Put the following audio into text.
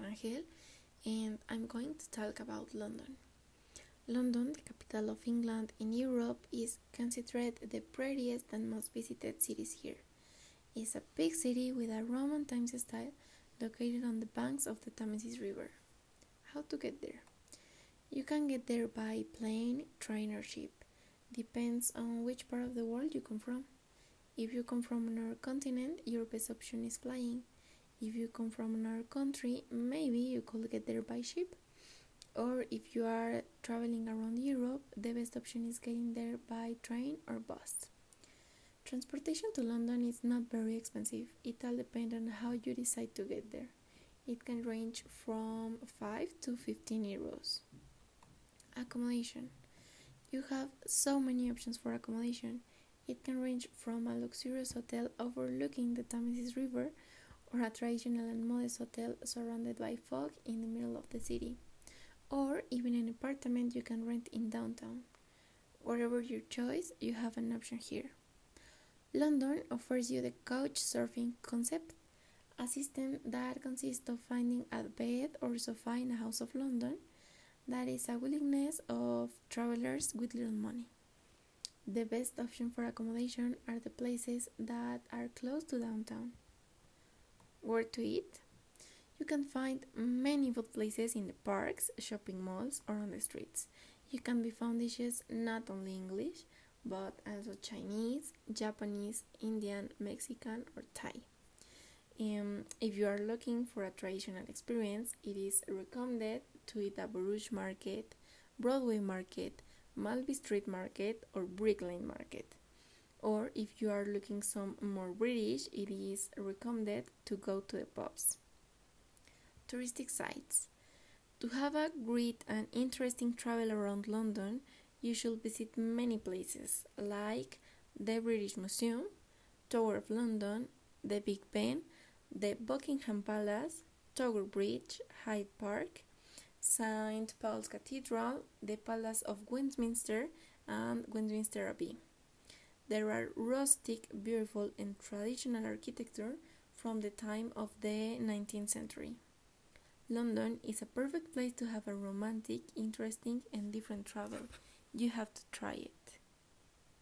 Rangel, and I'm going to talk about London. London, the capital of England in Europe, is considered the prettiest and most visited cities here. It's a big city with a Roman times style located on the banks of the Thamesis River. How to get there? You can get there by plane, train, or ship. Depends on which part of the world you come from. If you come from another continent, your best option is flying. If you come from another country, maybe you could get there by ship. Or if you are traveling around Europe, the best option is getting there by train or bus. Transportation to London is not very expensive. It all depends on how you decide to get there. It can range from 5 to 15 euros. Accommodation. You have so many options for accommodation. It can range from a luxurious hotel overlooking the Thamesis River or a traditional and modest hotel surrounded by fog in the middle of the city, or even an apartment you can rent in downtown. Whatever your choice, you have an option here. London offers you the couch surfing concept, a system that consists of finding a bed or sofa in a house of London that is a willingness of travelers with little money. The best option for accommodation are the places that are close to downtown. Where to eat? You can find many food places in the parks, shopping malls, or on the streets. You can be found dishes not only English, but also Chinese, Japanese, Indian, Mexican, or Thai. Um, if you are looking for a traditional experience, it is recommended to eat at Borough's Market, Broadway Market, Maltby Street Market or Brick Lane Market. Or if you are looking some more British, it is recommended to go to the pubs. Touristic sites. To have a great and interesting travel around London, you should visit many places like the British Museum, Tower of London, the Big Ben, the Buckingham Palace, Tower Bridge, Hyde Park, St. Paul's Cathedral, the Palace of Westminster, and Westminster Abbey. There are rustic, beautiful, and traditional architecture from the time of the 19th century. London is a perfect place to have a romantic, interesting, and different travel. You have to try it.